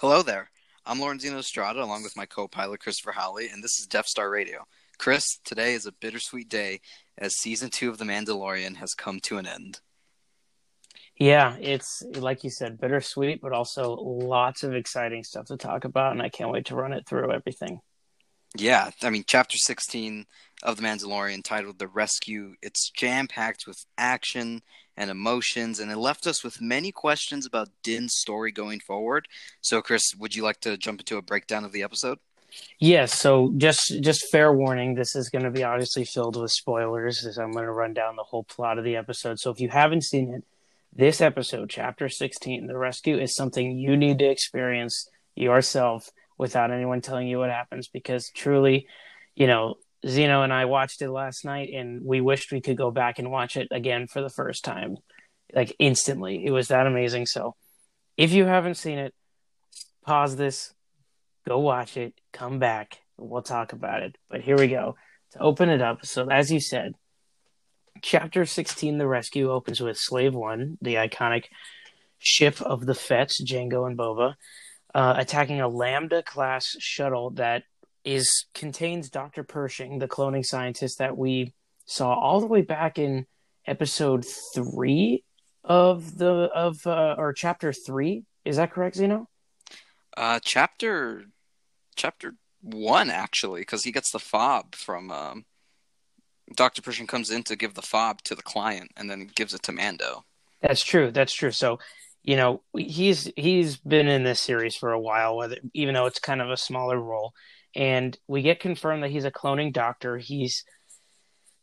Hello there. I'm Lorenzino Estrada along with my co pilot Christopher Holly, and this is Death Star Radio. Chris, today is a bittersweet day as season two of The Mandalorian has come to an end. Yeah, it's like you said, bittersweet, but also lots of exciting stuff to talk about, and I can't wait to run it through everything. Yeah, I mean, chapter 16 of The Mandalorian, titled The Rescue, it's jam packed with action and emotions, and it left us with many questions about Din's story going forward. So, Chris, would you like to jump into a breakdown of the episode? Yes, so just just fair warning, this is going to be obviously filled with spoilers as I'm going to run down the whole plot of the episode. So if you haven't seen it, this episode, chapter 16, The Rescue is something you need to experience yourself without anyone telling you what happens because truly, you know, Zeno and I watched it last night and we wished we could go back and watch it again for the first time, like instantly. It was that amazing. So if you haven't seen it, pause this, go watch it, come back, we'll talk about it. But here we go. To open it up, so as you said, chapter 16, The Rescue, opens with Slave One, the iconic ship of the Fets, Django and Boba, uh, attacking a Lambda class shuttle that is contains Dr. Pershing, the cloning scientist that we saw all the way back in episode three of the of uh, or chapter three. Is that correct, Zeno? Uh, chapter chapter one actually, because he gets the fob from um, Doctor Pershing comes in to give the fob to the client, and then gives it to Mando. That's true. That's true. So, you know, he's he's been in this series for a while, whether even though it's kind of a smaller role, and we get confirmed that he's a cloning doctor. He's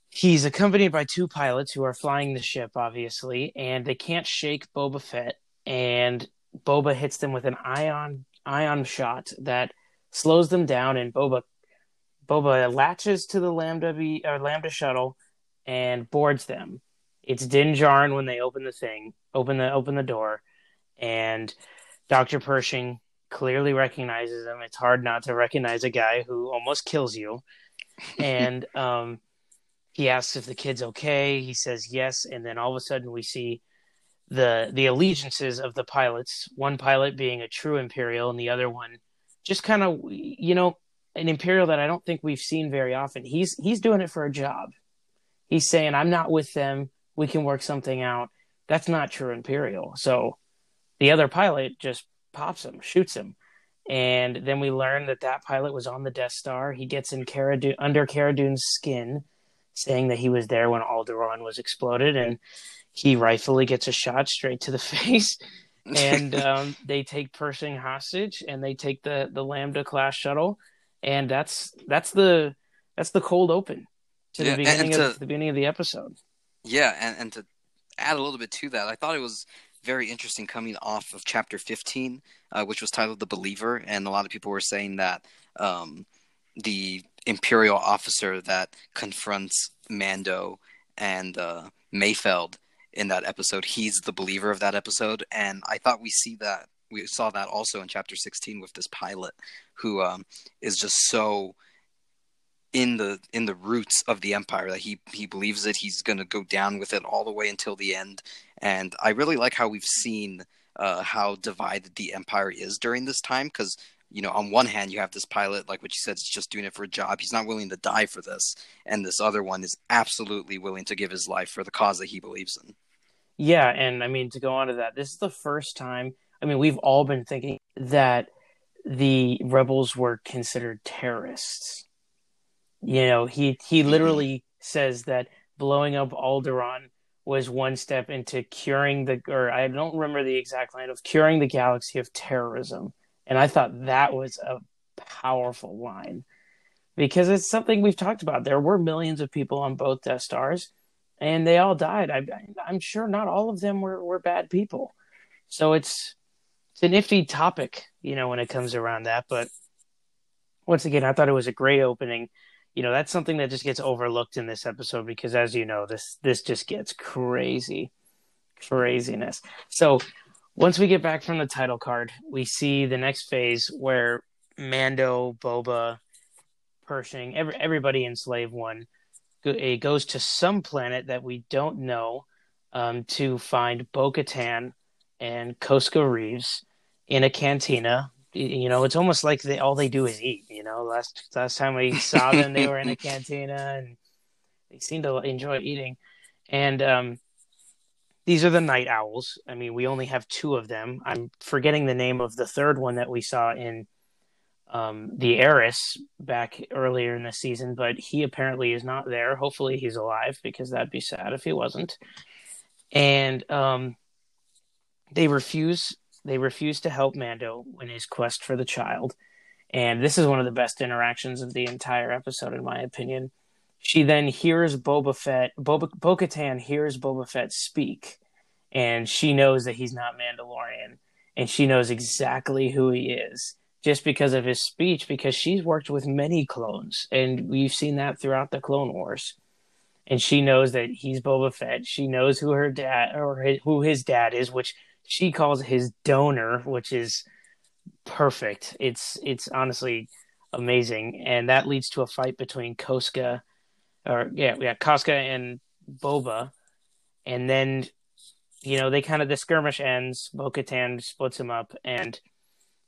he's accompanied by two pilots who are flying the ship, obviously, and they can't shake Boba Fett, and Boba hits them with an ion ion shot that slows them down, and Boba Boba latches to the Lambda B, or Lambda shuttle and boards them. It's Din Djarin when they open the thing, open the open the door, and Doctor Pershing clearly recognizes him. It's hard not to recognize a guy who almost kills you, and um, he asks if the kid's okay. He says yes, and then all of a sudden we see the the allegiances of the pilots. One pilot being a true Imperial, and the other one just kind of you know an imperial that I don't think we've seen very often. He's he's doing it for a job. He's saying, "I'm not with them. We can work something out." That's not true imperial. So the other pilot just pops him, shoots him, and then we learn that that pilot was on the Death Star. He gets in Cara Dune, under Cara Dune's skin, saying that he was there when Alderaan was exploded, and he rightfully gets a shot straight to the face. and um, they take Pershing hostage, and they take the the Lambda class shuttle and that's that's the that's the cold open to yeah, the beginning to, of the beginning of the episode. Yeah, and, and to add a little bit to that, I thought it was very interesting coming off of chapter 15, uh, which was titled The Believer, and a lot of people were saying that um, the Imperial officer that confronts Mando and uh, Mayfeld in that episode, he's the believer of that episode, and I thought we see that we saw that also in chapter 16 with this pilot who um, is just so in the in the roots of the empire that he he believes it. He's going to go down with it all the way until the end and i really like how we've seen uh, how divided the empire is during this time because you know on one hand you have this pilot like what you said is just doing it for a job he's not willing to die for this and this other one is absolutely willing to give his life for the cause that he believes in yeah and i mean to go on to that this is the first time I mean, we've all been thinking that the rebels were considered terrorists. You know, he he mm-hmm. literally mm-hmm. says that blowing up Alderaan was one step into curing the or I don't remember the exact line of curing the galaxy of terrorism. And I thought that was a powerful line because it's something we've talked about. There were millions of people on both Death Stars and they all died. I, am sure not all of them were, were bad people. So it's it's a nifty topic, you know, when it comes around that. But once again, I thought it was a great opening. You know, that's something that just gets overlooked in this episode because, as you know, this this just gets crazy, craziness. So once we get back from the title card, we see the next phase where Mando, Boba, Pershing, every, everybody in Slave One it goes to some planet that we don't know um, to find Bo Katan and Koska Reeves in a cantina you know, it's almost like they all they do is eat. You know, last last time we saw them, they were in a cantina and they seem to enjoy eating. And um, these are the night owls. I mean, we only have two of them. I'm forgetting the name of the third one that we saw in um, the heiress back earlier in the season, but he apparently is not there. Hopefully, he's alive because that'd be sad if he wasn't. And um, they refuse. They refuse to help Mando in his quest for the child. And this is one of the best interactions of the entire episode, in my opinion. She then hears Boba Fett, Boba, Bo Katan hears Boba Fett speak, and she knows that he's not Mandalorian, and she knows exactly who he is just because of his speech, because she's worked with many clones, and we've seen that throughout the Clone Wars. And she knows that he's Boba Fett. She knows who her dad or his, who his dad is, which she calls his donor, which is perfect. It's it's honestly amazing, and that leads to a fight between Koska or yeah, yeah, Koska and Boba, and then you know they kind of the skirmish ends. Bo Katan splits him up, and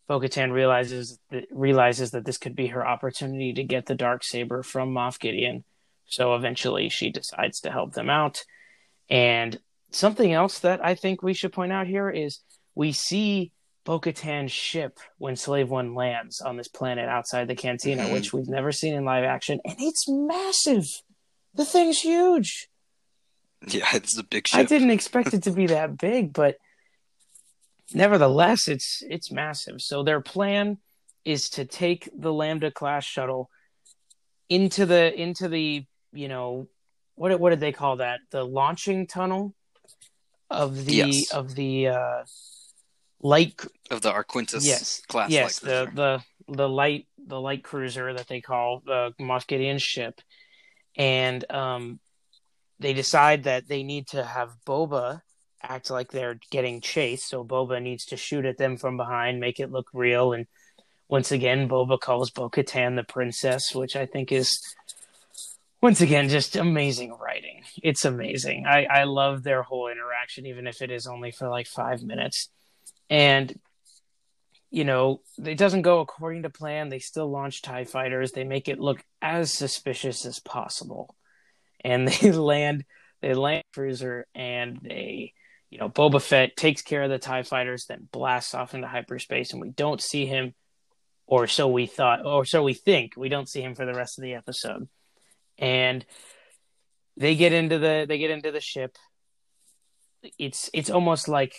Bo Katan realizes that realizes that this could be her opportunity to get the dark saber from Moff Gideon. So eventually, she decides to help them out. And something else that I think we should point out here is we see Bo Katan's ship when Slave One lands on this planet outside the cantina, mm-hmm. which we've never seen in live action, and it's massive. The thing's huge. Yeah, it's a big ship. I didn't expect it to be that big, but nevertheless, it's it's massive. So their plan is to take the Lambda class shuttle into the into the you know what what did they call that the launching tunnel of the yes. of the uh, light of the Arquitens yes class yes the the the light the light cruiser that they call the Moff Gideon ship and um, they decide that they need to have Boba act like they're getting chased. So Boba needs to shoot at them from behind, make it look real. And once again, Boba calls Bo Katan the princess, which I think is once again just amazing writing. It's amazing. I, I love their whole interaction, even if it is only for like five minutes. And you know, it doesn't go according to plan. They still launch TIE fighters. They make it look as suspicious as possible. And they land they land cruiser and they you know, Boba Fett takes care of the TIE fighters, then blasts off into hyperspace, and we don't see him, or so we thought, or so we think. We don't see him for the rest of the episode. And they get into the they get into the ship. It's it's almost like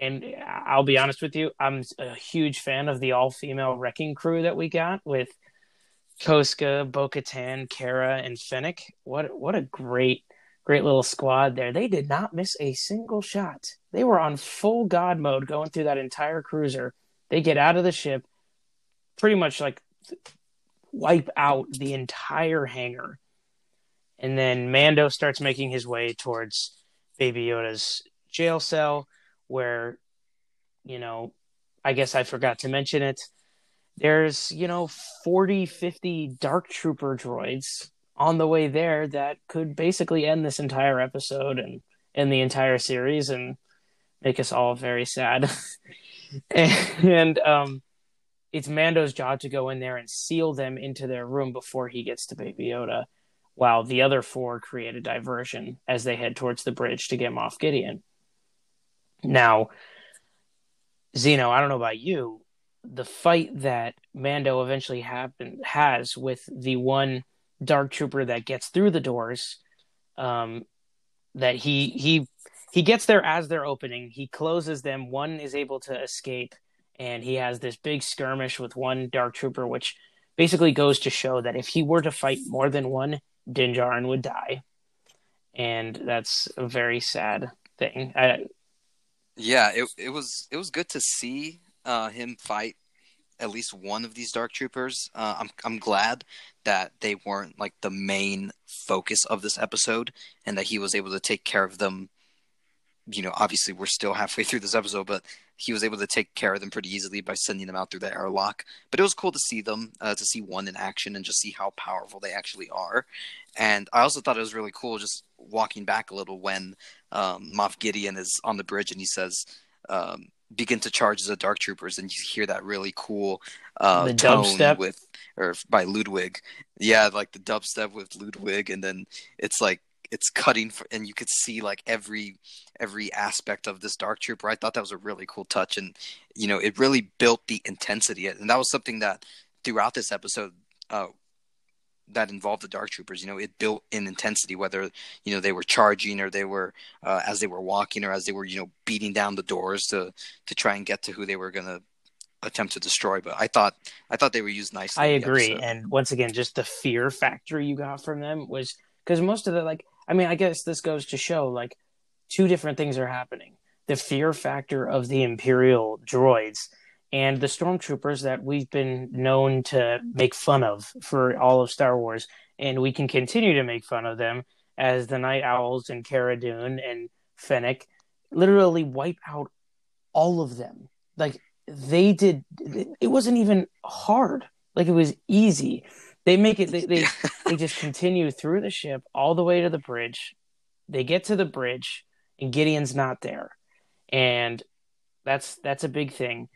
and I'll be honest with you, I'm a huge fan of the all female wrecking crew that we got with Koska, Bo Katan, Cara, and Fennec. What what a great great little squad there. They did not miss a single shot. They were on full god mode going through that entire cruiser. They get out of the ship, pretty much like wipe out the entire hangar. And then Mando starts making his way towards Baby Yoda's jail cell where, you know, I guess I forgot to mention it. There's, you know, 40, 50 Dark Trooper droids on the way there that could basically end this entire episode and end the entire series and make us all very sad. and um, it's Mando's job to go in there and seal them into their room before he gets to Baby Yoda, while the other four create a diversion as they head towards the bridge to get Moff Gideon. Now, Zeno, I don't know about you, the fight that Mando eventually happen has with the one dark trooper that gets through the doors, um, that he he he gets there as they're opening. He closes them. One is able to escape, and he has this big skirmish with one dark trooper, which basically goes to show that if he were to fight more than one, Din Djarin would die, and that's a very sad thing. I, yeah, it it was it was good to see uh, him fight at least one of these dark troopers. Uh, I'm I'm glad that they weren't like the main focus of this episode, and that he was able to take care of them. You know, obviously we're still halfway through this episode, but he was able to take care of them pretty easily by sending them out through the airlock. But it was cool to see them, uh, to see one in action, and just see how powerful they actually are. And I also thought it was really cool just walking back a little when um, Moff Gideon is on the bridge and he says, um, begin to charge the dark troopers and you hear that really cool uh The tone dubstep? with or by ludwig yeah like the dubstep with ludwig and then it's like it's cutting for, and you could see like every every aspect of this dark trooper i thought that was a really cool touch and you know it really built the intensity and that was something that throughout this episode uh that involved the dark troopers you know it built in intensity whether you know they were charging or they were uh, as they were walking or as they were you know beating down the doors to to try and get to who they were going to attempt to destroy but i thought i thought they were used nicely I agree. And once again, just the fear factor you got from them was because most of the like, I mean, I guess this goes to show like two different things are happening: the fear factor of the Imperial droids and the stormtroopers that we've been known to make fun of for all of Star Wars, and we can continue to make fun of them as the Night Owls and Cara Dune and Fennec literally wipe out all of them. Like they did, it wasn't even hard. Like it was easy. They make it. They they, they just continue through the ship all the way to the bridge. They get to the bridge, and Gideon's not there, and that's that's a big thing.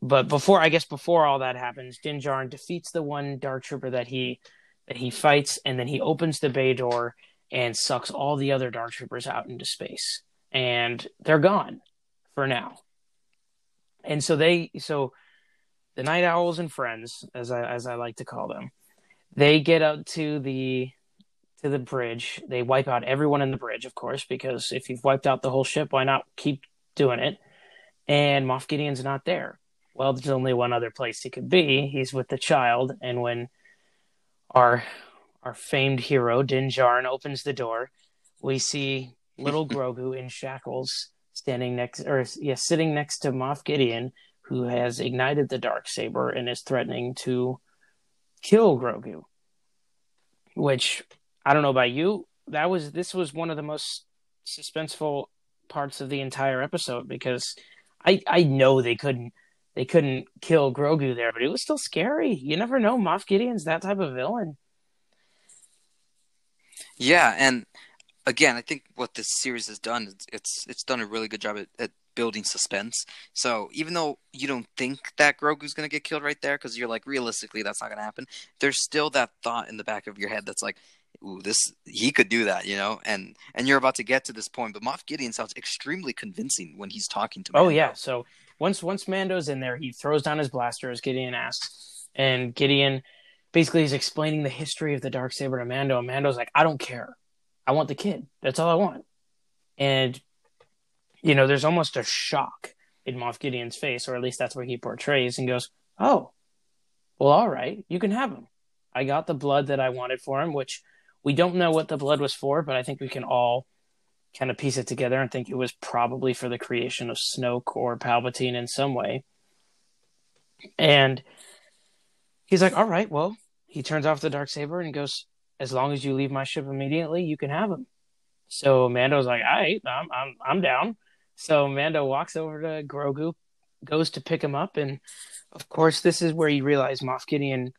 But before, I guess, before all that happens, Din Djarin defeats the one Dark Trooper that he that he fights, and then he opens the bay door and sucks all the other Dark Troopers out into space, and they're gone for now. And so they, so the Night Owls and friends, as I as I like to call them, they get up to the to the bridge. They wipe out everyone in the bridge, of course, because if you've wiped out the whole ship, why not keep doing it? And Moff Gideon's not there. Well, there's only one other place he could be. He's with the child, and when our our famed hero Din Djarin opens the door, we see little Grogu in shackles standing next, or yeah, sitting next to Moff Gideon, who has ignited the dark saber and is threatening to kill Grogu. Which I don't know about you, that was this was one of the most suspenseful parts of the entire episode because I I know they couldn't they couldn't kill Grogu there, but it was still scary. You never know. Moff Gideon's that type of villain. Yeah, and again, I think what this series has done it's it's done a really good job at, at building suspense. So even though you don't think that Grogu's going to get killed right there, because you're like realistically that's not going to happen, there's still that thought in the back of your head that's like, "Ooh, this he could do that," you know. And and you're about to get to this point, but Moff Gideon sounds extremely convincing when he's talking to. Oh yeah. So once once Mando's in there, he throws down his blaster as Gideon asks, and Gideon basically is explaining the history of the dark saber to Mando, and Mando's like, "I don't care. I want the kid. That's all I want." And you know, there's almost a shock in Moff Gideon's face, or at least that's what he portrays, and goes, "Oh, well, all right, you can have him. I got the blood that I wanted for him, which we don't know what the blood was for, but I think we can all." kind of piece it together and think it was probably for the creation of Snoke or Palpatine in some way. And he's like, "All right, well." He turns off the dark saber and goes, "As long as you leave my ship immediately, you can have him." So Mando's like, "All right, I'm I'm I'm down." So Mando walks over to Grogu, goes to pick him up, and of course, this is where you realize Moff Gideon,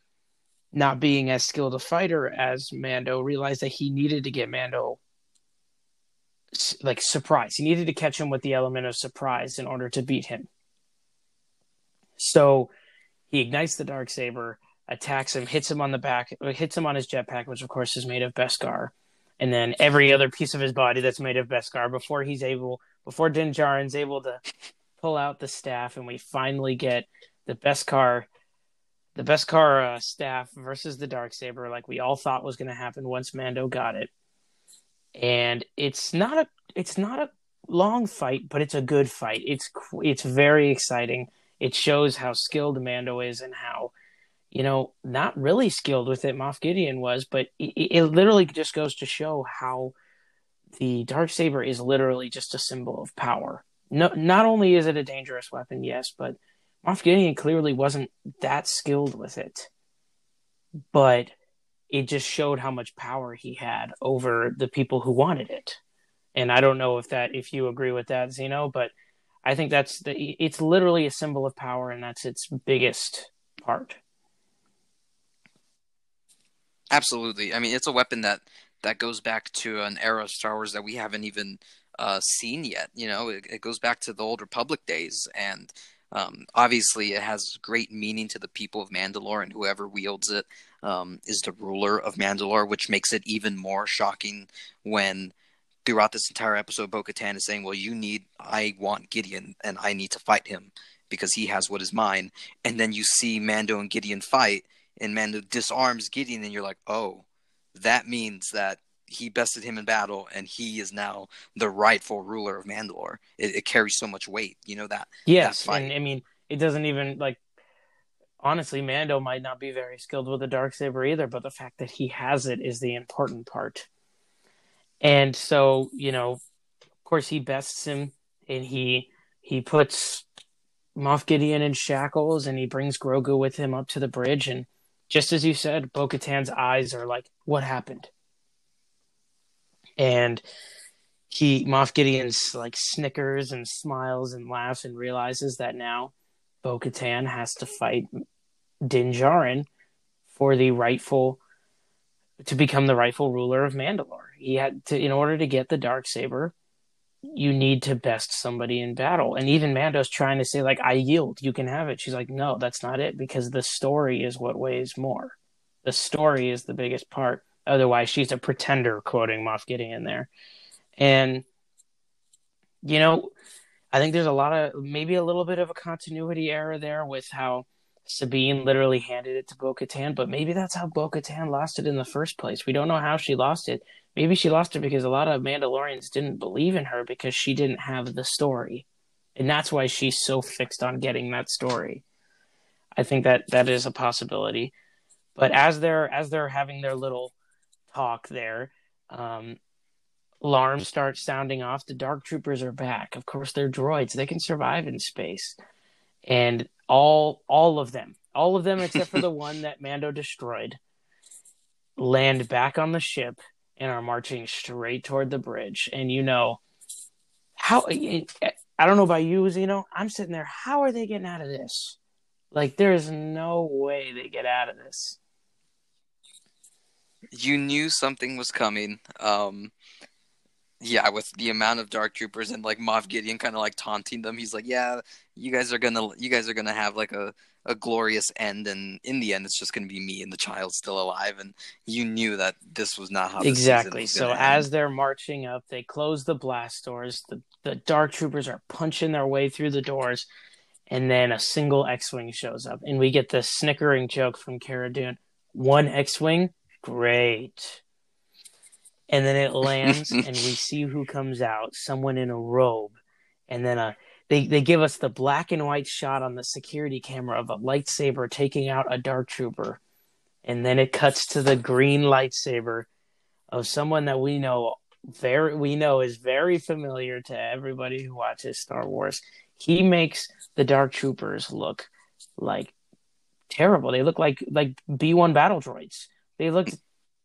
not being as skilled a fighter as Mando, realized that he needed to get Mando like surprise. He needed to catch him with the element of surprise in order to beat him. So he ignites the dark saber, attacks him, hits him on the back, hits him on his jetpack, which of course is made of Beskar, and then every other piece of his body that's made of Beskar before he's able, before Din Djarin's able to pull out the staff, and we finally get the Beskar, the Beskar uh, staff versus the dark saber, like we all thought was going to happen once Mando got it and it's not a it's not a long fight, but it's a good fight. It's it's very exciting. It shows how skilled Mando is and how you know not really skilled with it Moff Gideon was, but it, it literally just goes to show how the dark saber is literally just a symbol of power. No, not only is it a dangerous weapon, yes, but Moff Gideon clearly wasn't that skilled with it, but it just showed how much power he had over the people who wanted it. And I don't know if that if you agree with that, Zeno, but I think that's the it's literally a symbol of power and that's its biggest part. Absolutely. I mean, it's a weapon that that goes back to an era of Star Wars that we haven't even uh, seen yet. You know, it, it, goes back to the old Republic days, and um, obviously it has great meaning to the people of Mandalore, and whoever wields it um, is the ruler of Mandalore, which makes it even more shocking when throughout this entire episode, Bo Katan is saying, Well, you need, I want Gideon, and I need to fight him because he has what is mine. And then you see Mando and Gideon fight, and Mando disarms Gideon, and you're like, Oh, that means that he bested him in battle, and he is now the rightful ruler of Mandalore. It, it carries so much weight, you know that. Yes, that and I mean, it doesn't even like. Honestly, Mando might not be very skilled with the dark saber either, but the fact that he has it is the important part. And so, you know, of course, he bests him, and he he puts Moff Gideon in shackles, and he brings Grogu with him up to the bridge, and just as you said, Bo Katan's eyes are like, "What happened?" and he Moff Gideon's like snickers and smiles and laughs and realizes that now Bo Katan has to fight Din Djarin for the rightful to become the rightful ruler of Mandalore. He had to in order to get the dark saber, you need to best somebody in battle. And even Mando's trying to say like I yield, you can have it. She's like no, that's not it because the story is what weighs more. The story is the biggest part. Otherwise, she's a pretender, quoting Moff Gideon in there. And, you know, I think there's a lot of maybe a little bit of a continuity error there with how Sabine literally handed it to Bo Katan, but maybe that's how Bo Katan lost it in the first place. We don't know how she lost it. Maybe she lost it because a lot of Mandalorians didn't believe in her because she didn't have the story. And that's why she's so fixed on getting that story. I think that that is a possibility. But as they're as they're having their little talk there. Um, alarms start sounding off. The Dark Troopers are back. Of course, they're droids. They can survive in space, and all all of them, all of them except for the one that Mando destroyed, land back on the ship and are marching straight toward the bridge. And you know how I don't know about you, Zeno. I'm sitting there. How are they getting out of this? Like, there's no way they get out of this you knew something was coming. Um, yeah, with the amount of Dark Troopers and like Moff Gideon kind of like taunting them, he's like, "Yeah, you guys are gonna, you guys are gonna have like a a glorious end, and in the end, it's just gonna be me and the child still alive." And you knew that this was not how exactly. so as they're marching up, they close the blast doors. The the Dark Troopers are punching their way through the doors, and then a single X-wing shows up, and we get the snickering joke from Cara Dune: "One X-wing." great. And then it lands, and we see who comes out someone in a robe. And then a, uh, they, they give us the black and white shot on the security camera of a lightsaber taking out a dark trooper. And then it cuts to the green lightsaber of someone that we know very we know is very familiar to everybody who watches Star Wars. He makes the dark troopers look like terrible. They look like like B1 battle droids. They looked,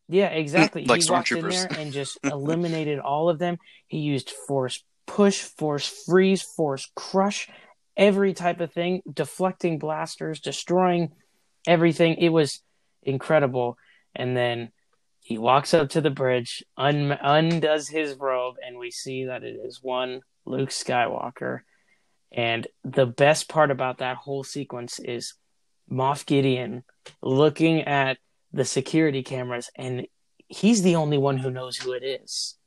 yeah, exactly. like he walked in there and just eliminated all of them. He used force push, force freeze, force crush, every type of thing, deflecting blasters, destroying everything. It was incredible. And then he walks up to the bridge, un- undoes his robe, and we see that it is one Luke Skywalker. And the best part about that whole sequence is Moff Gideon looking at the security cameras, and he's the only one who knows who it is.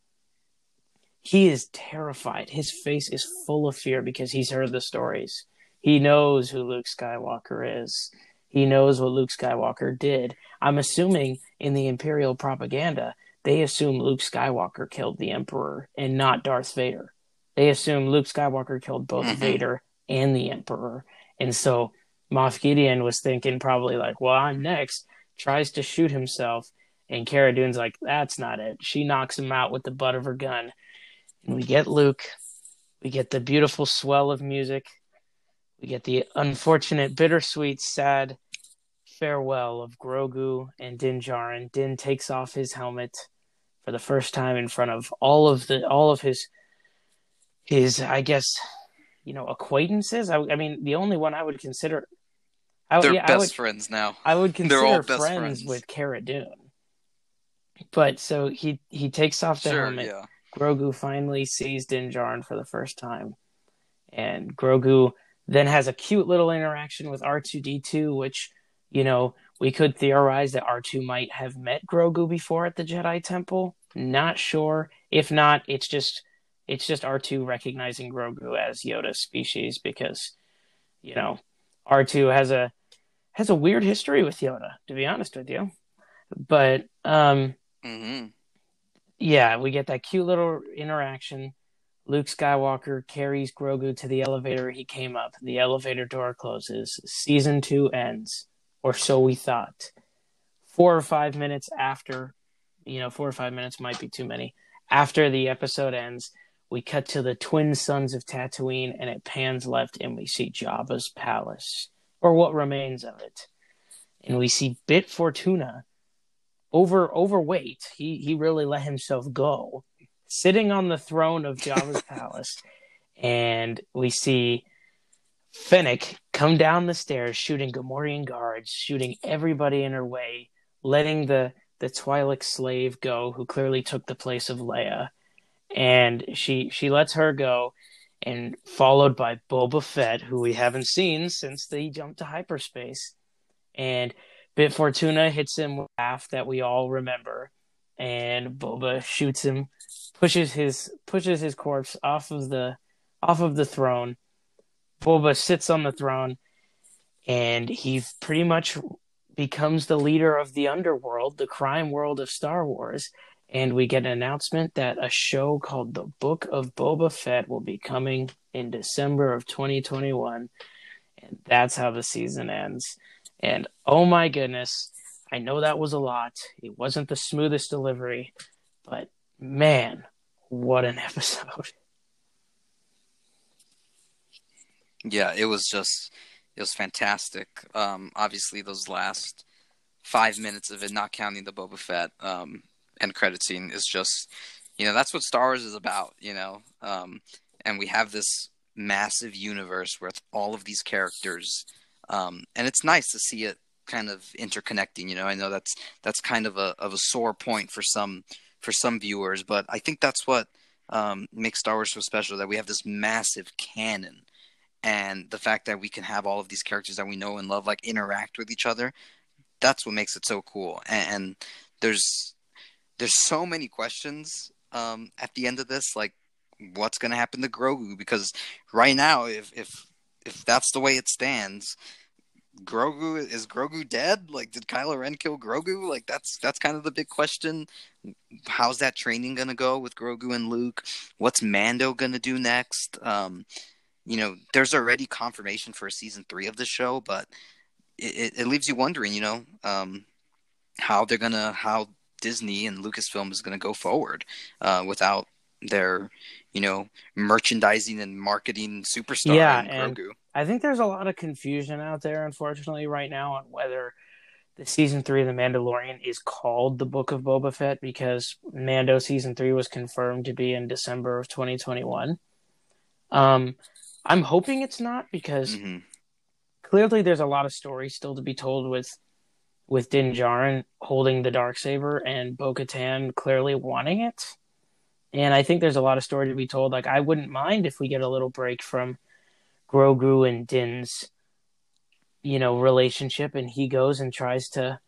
He is terrified. His face is full of fear because he's heard the stories. He knows who Luke Skywalker is. He knows what Luke Skywalker did. I'm assuming in the Imperial propaganda, they assume Luke Skywalker killed the Emperor and not Darth Vader. They assume Luke Skywalker killed both mm-hmm. Vader and the Emperor. And so Moff Gideon was thinking probably like, well, I'm next tries to shoot himself, and Cara Dune's like, that's not it. She knocks him out with the butt of her gun. And we get Luke. We get the beautiful swell of music. We get the unfortunate, bittersweet, sad farewell of Grogu and Din Djarin. Din takes off his helmet for the first time in front of all of the all of his his I guess you know acquaintances. I, I mean, the only one I would consider I, They're yeah, best would, friends now. I would consider friends, friends, with Cara Dune. But so he he takes off the sure, helmet. Yeah. Grogu finally sees Din Djarin for the first time, and Grogu then has a cute little interaction with R2D2, which you know we could theorize that R2 might have met Grogu before at the Jedi Temple. Not sure. If not, it's just it's just R2 recognizing Grogu as Yoda's species because you know R2 has a has a weird history with Yoda, to be honest with you. But um Mm-hmm. yeah, we get that cute little interaction. Luke Skywalker carries Grogu to the elevator he came up. The elevator door closes. Season two ends, or so we thought. Four or five minutes after, you know, four or five minutes might be too many. After the episode ends, we cut to the twin suns of Tatooine and it pans left and we see Jabba's palace, or what remains of it. And we see Bib Fortuna over overweight. He he really let himself go, sitting on the throne of Jabba's palace, and we see Fennec come down the stairs, shooting Gamorrean guards, shooting everybody in her way, letting the the Twi'lek slave go, who clearly took the place of Leia, and she she lets her go. And followed by Boba Fett, who we haven't seen since they jumped to hyperspace. And Bib Fortuna hits him with a laugh that we all remember, and Boba shoots him, pushes his pushes his corpse off of the off of the throne. Boba sits on the throne, and he pretty much becomes the leader of the underworld, the crime world of Star Wars. And we get an announcement that a show called The Book of Boba Fett will be coming in December of 2021. And that's how the season ends. And oh my goodness, I know that was a lot. It wasn't the smoothest delivery, but man, what an episode. Yeah, it was just it was fantastic. Um, obviously, those last five minutes of it, not counting the Boba Fett um, end credit scene, is just you know that's what Star Wars is about. You know, um, and we have this massive universe with all of these characters, um, and it's nice to see it kind of interconnecting. You know, I know that's that's kind of a of a sore point for some for some viewers, but I think that's what um, makes Star Wars so special that we have this massive canon and the fact that we can have all of these characters that we know and love like interact with each other that's what makes it so cool and, and there's there's so many questions um, at the end of this like what's going to happen to grogu? Because right now if if if that's the way it stands grogu is grogu dead? Like did kylo ren kill grogu? Like that's that's kind of the big question. How's that training going to go with grogu and luke? What's mando going to do next? Um you know, there's already confirmation for season three of the show, but it, it leaves you wondering, you know, um, how they're gonna, how Disney and Lucasfilm is gonna go forward uh, without their, you know, merchandising and marketing superstar. Yeah, and Grogu. I think there's a lot of confusion out there, unfortunately, right now on whether the season three of The Mandalorian is called the Book of Boba Fett because Mando season three was confirmed to be in December of 2021. Um, I'm hoping it's not because hmm clearly there's a lot of story still to be told with with Din Djarin holding the dark saber and Bo-Katan clearly wanting it. And I think there's a lot of story to be told. Like I wouldn't mind if we get a little break from Grogu and Din's you know relationship and he goes and tries to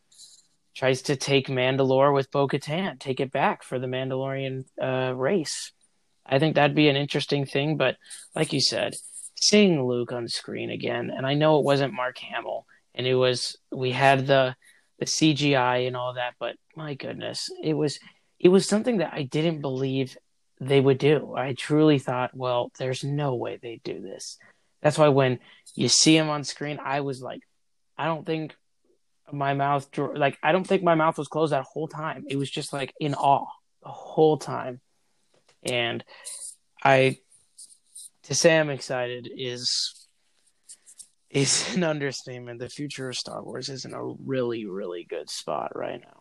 tries to take Mandalore with Bo-Katan, take it back for the Mandalorian uh, race. I think that'd be an interesting thing, but like you said, seeing Luke on screen again, and I know it wasn't Mark Hamill, and it was we had the the CGI and all that, but my goodness, it was it was something that I didn't believe they would do. I truly thought, well, there's no way they'd do this. That's why when you see him on screen, I was like, I don't think my mouth like I don't think my mouth was closed that whole time. It was just like in awe the whole time. And I to say I'm excited is is an understatement. The future of Star Wars is in a really, really good spot right now.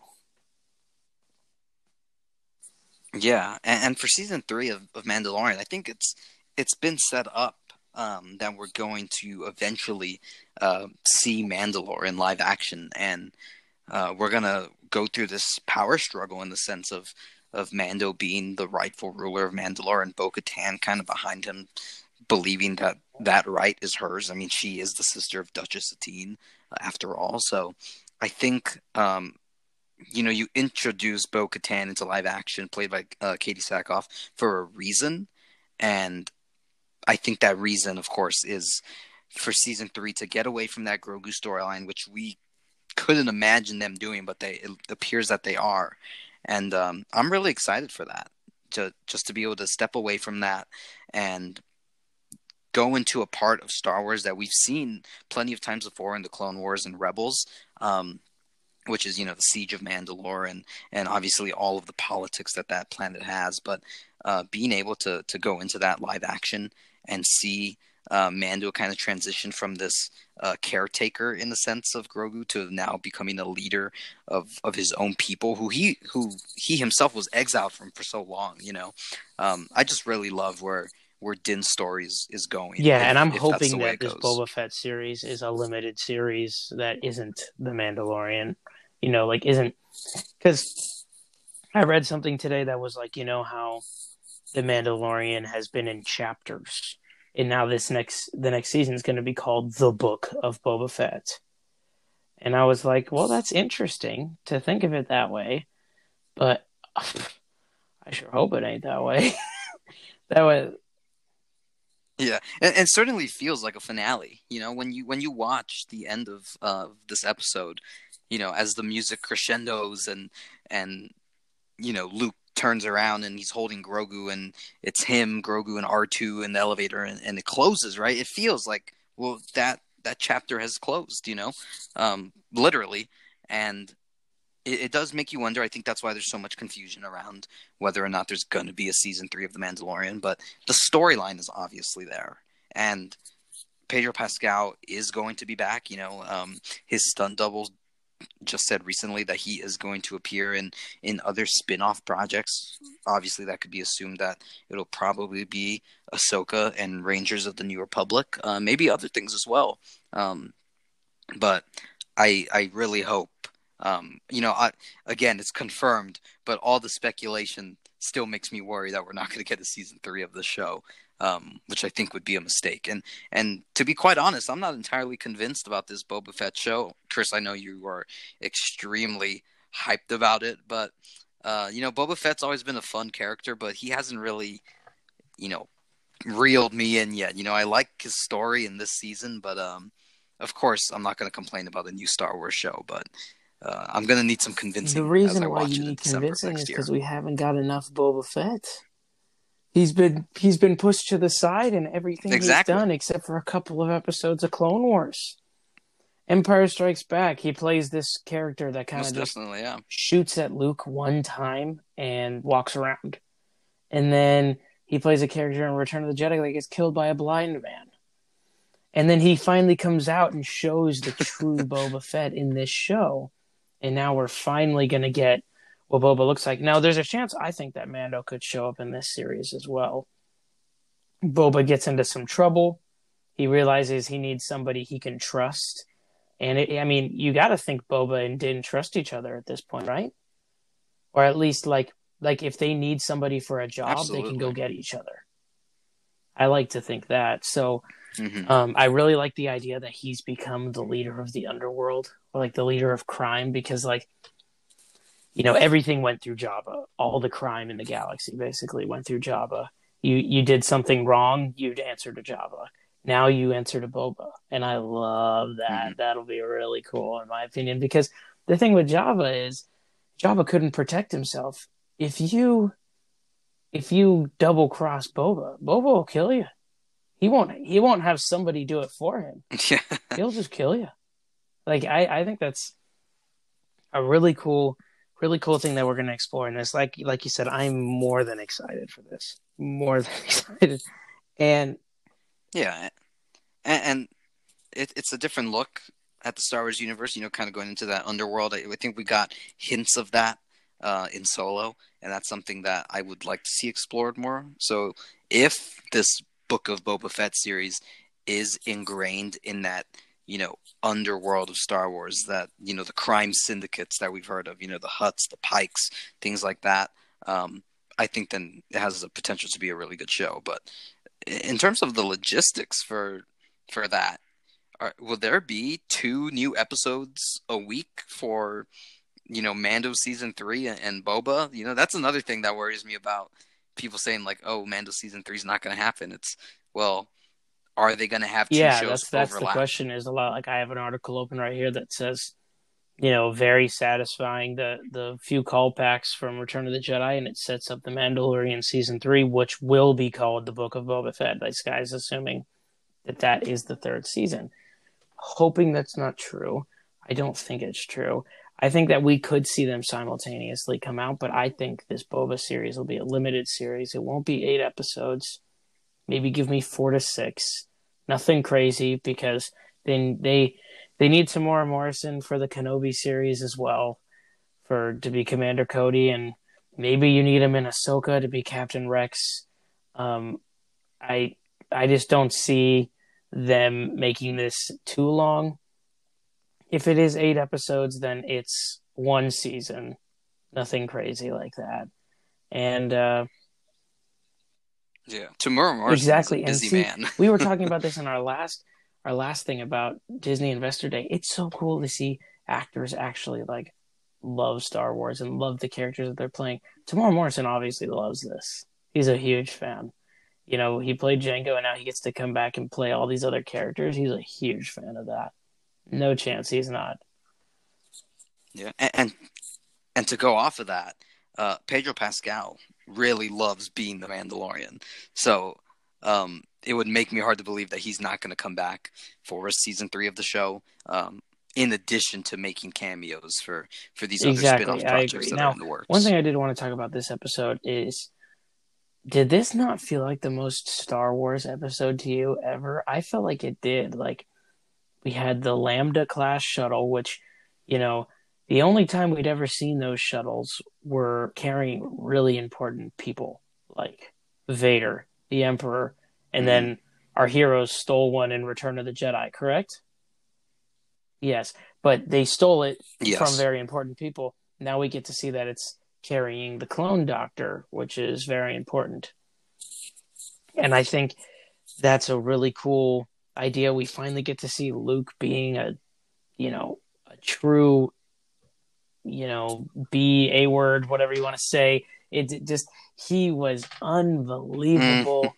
Yeah, and, and for season three of, of Mandalorian, I think it's it's been set up um, that we're going to eventually uh, see Mandalore in live action, and uh, we're gonna go through this power struggle in the sense of of Mando being the rightful ruler of Mandalore and Bo-Katan kind of behind him, believing that that right is hers. I mean, she is the sister of Duchess Satine, uh, after all. So I think, um, you know, you introduce Bo Katan into live action, played by uh, Katee Sackhoff, for a reason. And I think that reason, of course, is for season three to get away from that Grogu storyline, which we couldn't imagine them doing, but they it appears that they are. And um, I'm really excited for that. To just to be able to step away from that and go into a part of Star Wars that we've seen plenty of times before in the Clone Wars and Rebels, um, which is you know the Siege of Mandalore and and obviously all of the politics that that planet has. But uh, being able to to go into that live action and see uh, Mando kind of transition from this uh, caretaker in the sense of Grogu to now becoming a leader of, of his own people, who he who he himself was exiled from for so long. You know, um, I just really love where where Din's story is, is going. Yeah, if, and I'm hoping that this Boba Fett series is a limited series that isn't The Mandalorian. You know, like isn't because I read something today that was like, you know how The Mandalorian has been in chapters, and now this next the next season is going to be called The Book of Boba Fett. And I was like, well, that's interesting to think of it that way, but I sure hope it ain't that way. that way yeah, and, and, certainly feels like a finale. You know, when you when you watch the end of uh, this episode, you know, as the music crescendos and and you know Luke turns around and he's holding Grogu and it's him, Grogu, and R two in the elevator, and, and it closes. Right? It feels like well that that chapter has closed. You know, um, literally, and it, it, does make you wonder. I think that's why there's so much confusion around whether or not there's going to be a season three of The Mandalorian. But the storyline is obviously there, and Pedro Pascal is going to be back. You know, um, his stunt double just said recently that he is going to appear in in other spin-off projects. Obviously, that could be assumed that it'll probably be Ahsoka and Rangers of the New Republic, uh, maybe other things as well. Um, but I I really hope um, you know, I, again, it's confirmed, but all the speculation still makes me worry that we're not going to get a season three of the show, um, which I think would be a mistake. And and to be quite honest, I'm not entirely convinced about this Boba Fett show. Chris, I know you are extremely hyped about it, but uh, you know, Boba Fett's always been a fun character, but he hasn't really, you know, reeled me in yet. You know, I like his story in this season, but um, of course, I'm not going to complain about a new Star Wars show, but uh, I'm gonna need some convincing. The reason why you need convincing is because we haven't got enough Boba Fett. He's been he's been pushed to the side in everything exactly. he's done, except for a couple of episodes of Clone Wars. Empire Strikes Back. He plays this character that kind of just yeah. shoots at Luke one time and walks around, and then he plays a character in Return of the Jedi that gets killed by a blind man. And then he finally comes out and shows the true Boba Fett in this show and now we're finally going to get what Boba looks like. Now, there's a chance I think that Mando could show up in this series as well. Boba gets into some trouble. He realizes he needs somebody he can trust. And it, I mean, you got to think Boba and Din trust each other at this point, right? Or at least like like if they need somebody for a job, Absolutely. they can go get each other. I like to think that. So Mm-hmm. Um, I really like the idea that he's become the leader of the underworld, or like the leader of crime, because like, you know, everything went through Jabba. All the crime in the galaxy basically went through Jabba. You you did something wrong, you'd answer to Jabba. Now you answer to Boba, and I love that. Mm-hmm. That'll be really cool, in my opinion, because the thing with Jabba is Jabba couldn't protect himself. If you if you double cross Boba, Boba will kill you he won't he won't have somebody do it for him. Yeah. He'll just kill you. Like I, I think that's a really cool really cool thing that we're gonna explore in this. Like like you said, I'm more than excited for this. More than excited. And Yeah. And, and it, it's a different look at the Star Wars universe, you know, kind of going into that underworld. I, I think we got hints of that uh, in Solo, and that's something that I would like to see explored more. So if this Book of Boba Fett series is ingrained in that you know underworld of Star Wars that you know the crime syndicates that we've heard of you know the Hutts the Pikes things like that um, I think then it has the potential to be a really good show. But in terms of the logistics for for that, are, will there be two new episodes a week for you know Mando season three and, and Boba? You know that's another thing that worries me about people saying like, "Oh, Mando season three is not going to happen." It's well, are they going to have two yeah, shows that's that's overlap? the question. Is a lot like I have an article open right here that says, you know, very satisfying the the few callbacks from Return of the Jedi, and it sets up the Mandalorian season three, which will be called the Book of Boba Fett. This guy's assuming that that is the third season. Hoping that's not true. I don't think it's true. I think that we could see them simultaneously come out, but I think this Boba series will be a limited series. It won't be eight episodes. Maybe give me four to six. Nothing crazy because then they they need some more Morrison for the Kenobi series as well, for to be Commander Cody, and maybe you need him in Ahsoka to be Captain Rex. Um, I I just don't see them making this too long if it is eight episodes, then it's one season, nothing crazy like that. And uh, yeah, Temuera Morrison exactly, busy see, man. we were talking about this in our last our last thing about Disney Investor Day. It's so cool to see actors actually like love Star Wars and love the characters that they're playing. Temuera Morrison obviously loves this. He's a huge fan. You know, he played Jango and now he gets to come back and play all these other characters. He's a huge fan of that. No chance he's not. Yeah, and, and and to go off of that, uh, Pedro Pascal really loves being the Mandalorian. So um, it would make me hard to believe that he's not going to come back for season three of the show. Um, in addition to making cameos for for these Exactly, other spin-off projects that Now, are in the works. One thing I did want to talk about this episode is did this not feel like the most Star Wars episode to you ever? I felt like it did. Like we had the Lambda class shuttle, which, you know, the only time we'd ever seen those shuttles were carrying really important people like Vader, the Emperor, and Mhm. then our heroes stole one in Return of the Jedi, correct? Yes, but they stole it yes. from very important people. Now we get to see that it's carrying the clone doctor, which is very important. And I think that's a really cool idea. We finally get to see Luke being a, you know, a true, you know, B A word, whatever you want to say. It it just he was unbelievable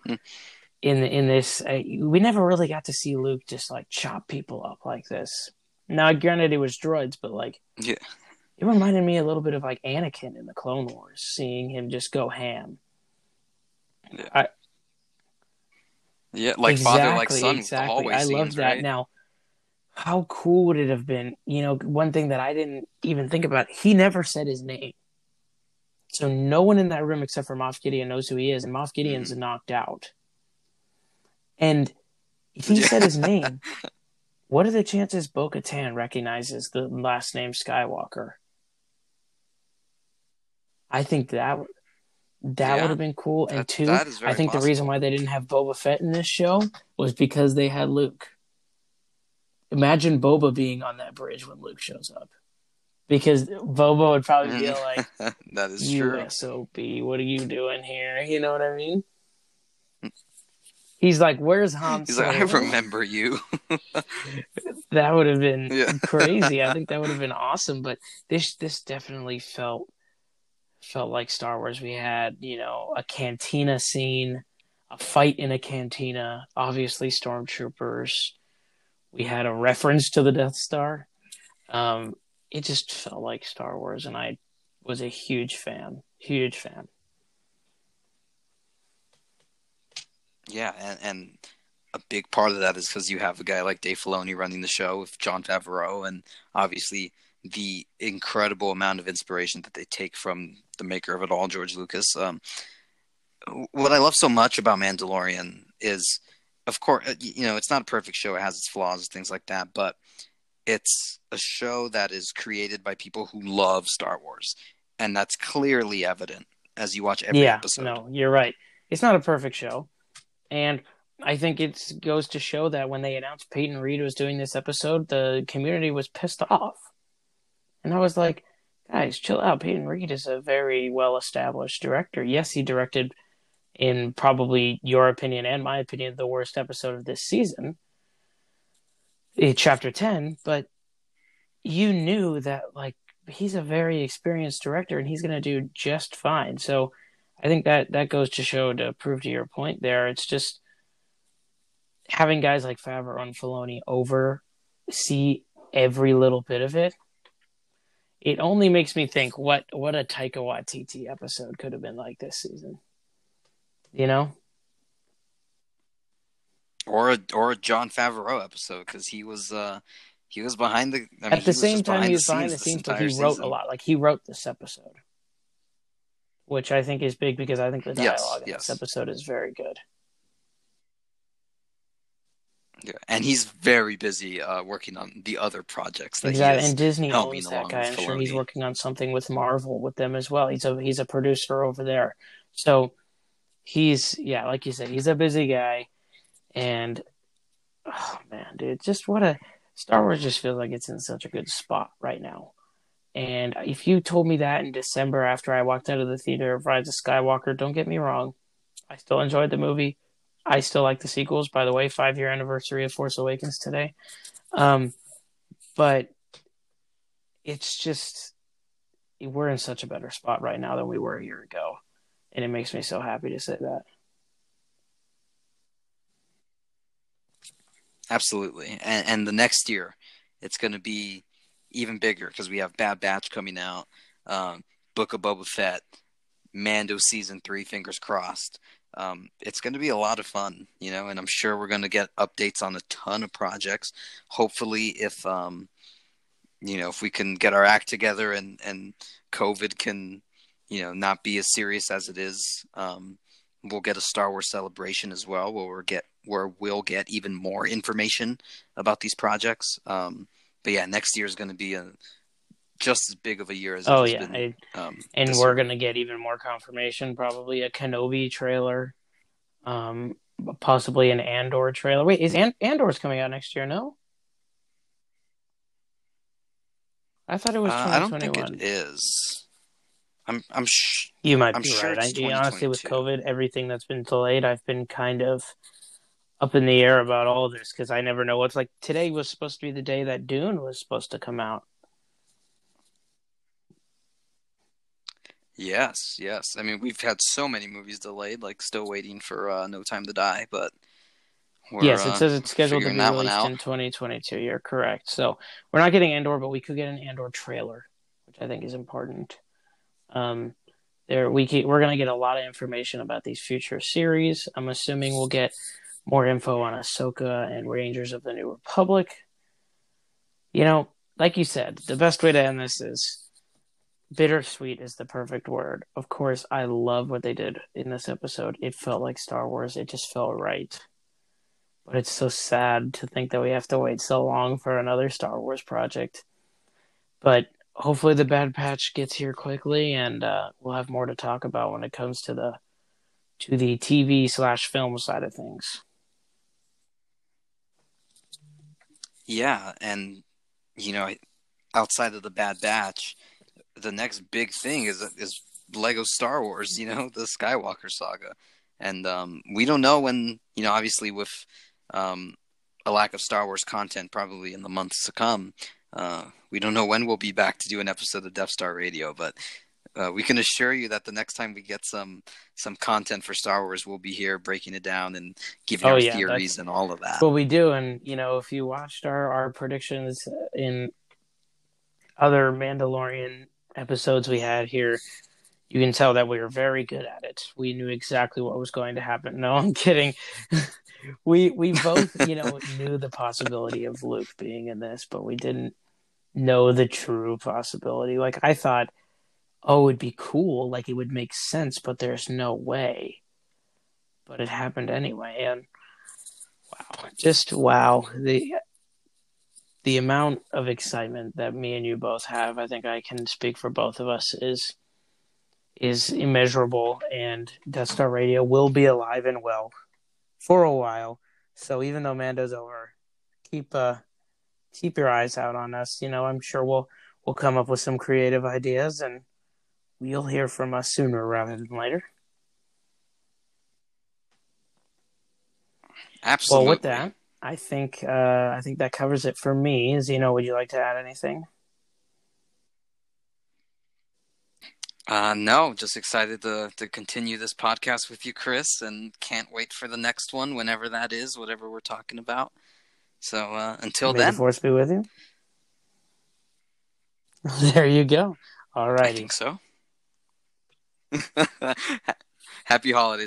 in in this. Uh, we never really got to see Luke just like chop people up like this. Now, granted, it was droids, but like, Yeah. it reminded me a little bit of like Anakin in the Clone Wars, seeing him just go ham. Yeah, like exactly, father, like son. exactly. I scenes, love that. right? Now, how cool would it have been? You know, one thing that I didn't even think about. He never said his name, so no one in that room except for Moff Gideon knows who he is, and Moff Gideon's Mm-hmm. knocked out. And if he Yeah. said his name, what are the chances Bo Katan recognizes the last name Skywalker? I think that that Yeah. would have been cool. And That- two, that I think the reason why they didn't have Boba Fett in this show was because they had Luke. Imagine Boba being on that bridge when Luke shows up, because Boba would probably be mm. like, that is true. "USOB, what are you doing here?" You know what I mean? He's like, "Where's Han He's like, I remember you. that would have been Yeah. crazy. I think that would have been awesome. But this this definitely felt felt like Star Wars. We had you know a cantina scene, a fight in a cantina. Obviously, stormtroopers. We had a reference to the Death Star. Um, it just felt like Star Wars, and I was a huge fan. Huge fan. Yeah, and, and a big part of that is because you have a guy like Dave Filoni running the show with Jon Favreau, and obviously the incredible amount of inspiration that they take from the maker of it all, George Lucas. Um, what I love so much about Mandalorian is, of course, uh, you know, it's not a perfect show; it has its flaws and things like that, but it's a show that is created by people who love Star Wars, and that's clearly evident as you watch every yeah, episode. no, you're right. It's not a perfect show, and I think it goes to show that when they announced Peyton Reed was doing this episode, the community was pissed off, and I was like, guys, chill out. Peyton Reed is a very well established director. Yes, he directed, in probably your opinion and my opinion, the worst episode of this season, eh, chapter 10, but you knew that, like, he's a very experienced director and he's going to do just fine. So I think that that goes to show to prove to your point there. It's just having guys like Favreau and Filoni over see every little bit of it it only makes me think what what a Taika Waititi episode could have been like this season. You know, or a or a Jon Favreau episode because he was uh he was behind the. I mean, At the same time, he was behind the scenes, but he wrote season. a lot. Like he wrote this episode, which I think is big because I think the dialogue yes, in yes. this episode is very good. Yeah, and he's very busy uh, working on the other projects. That exactly, and Disney owns that guy. I'm sure he's working on something with Marvel with them as well. He's a he's a producer over there, so he's yeah, like you said, he's a busy guy, and oh man, dude, just what a Star Wars just feels like it's in such a good spot right now. And if you told me that in December after I walked out of the theater of Rise of Skywalker, don't get me wrong, I still enjoyed the movie. I still like the sequels. By the way, five year anniversary of Force Awakens today. Um, but it's just we're in such a better spot right now than we were a year ago, and it makes me so happy to say that. Absolutely, and and the next year, it's going to be even bigger because we have Bad Batch coming out, um, Book of Boba Fett, Mando season three. Fingers crossed um, it's going to be a lot of fun, you know, and I'm sure we're going to get updates on a ton of projects. Hopefully, if um, you know, if we can get our act together and and COVID can, you know, not be as serious as it is, um, we'll get a Star Wars celebration as well, where we'll get where we'll get even more information about these projects. Um, but yeah, next year is going to be a just as big of a year as oh yeah, been, I, um, and we're year. gonna get even more confirmation. Probably a Kenobi trailer, um, possibly an Andor trailer. Wait, is And- Andor's coming out next year? No, I thought it was. Uh, I don't think it is. I'm. I'm. Sh- you might I'm be sure right. I, honestly, with COVID, everything that's been delayed, I've been kind of up in the air about all this because I never know what's like. Today was supposed to be the day that Dune was supposed to come out. Yes, yes. I mean, we've had so many movies delayed, like still waiting for uh, No Time to Die, but yes, it says it's scheduled to be released in 2022. You're correct. So we're not getting Andor, but we could get an Andor trailer, which I think is important. Um, there we keep, we're going to get a lot of information about these future series. I'm assuming we'll get more info on Ahsoka and Rangers of the New Republic. You know, like you said, the best way to end this is bittersweet is the perfect word. Of course, I love what they did in this episode. It felt like Star Wars. It just felt right. But it's so sad to think that we have to wait so long for another Star Wars project. But hopefully the Bad Batch gets here quickly, and uh, we'll have more to talk about when it comes to the to the TV slash film side of things. Yeah, and you know, outside of the Bad Batch, the next big thing is is Lego Star Wars, you know, the Skywalker saga, and um, we don't know when. You know, obviously with um, a lack of Star Wars content, probably in the months to come, uh, we don't know when we'll be back to do an episode of Death Star Radio, but. Uh, we can assure you that the next time we get some some content for Star Wars, we'll be here breaking it down and giving oh, our yeah, theories and all of that. Well, we do, and you know, if you watched our our predictions in other Mandalorian episodes we had here, you can tell that we were very good at it. We knew exactly what was going to happen. No, I'm kidding. we we both, you know, knew the possibility of Luke being in this, but we didn't know the true possibility. Like I thought, oh, it'd be cool, like it would make sense, but there's no way. But it happened anyway, and wow, just wow. The the amount of excitement that me and you both have, I think I can speak for both of us, is is immeasurable. And Death Star Radio will be alive and well for a while. So even though Mando's over, keep uh keep your eyes out on us. You know, I'm sure we'll we'll come up with some creative ideas and you'll hear from us sooner rather than later. Absolutely. Well, with that, I think uh, I think that covers it for me. Zeno, would you like to add anything? Uh, no, just excited to to continue this podcast with you, Chris, and can't wait for the next one, whenever that is, whatever we're talking about. So uh, until May then, the force be with you. There you go. All I righty. think so. Happy holidays.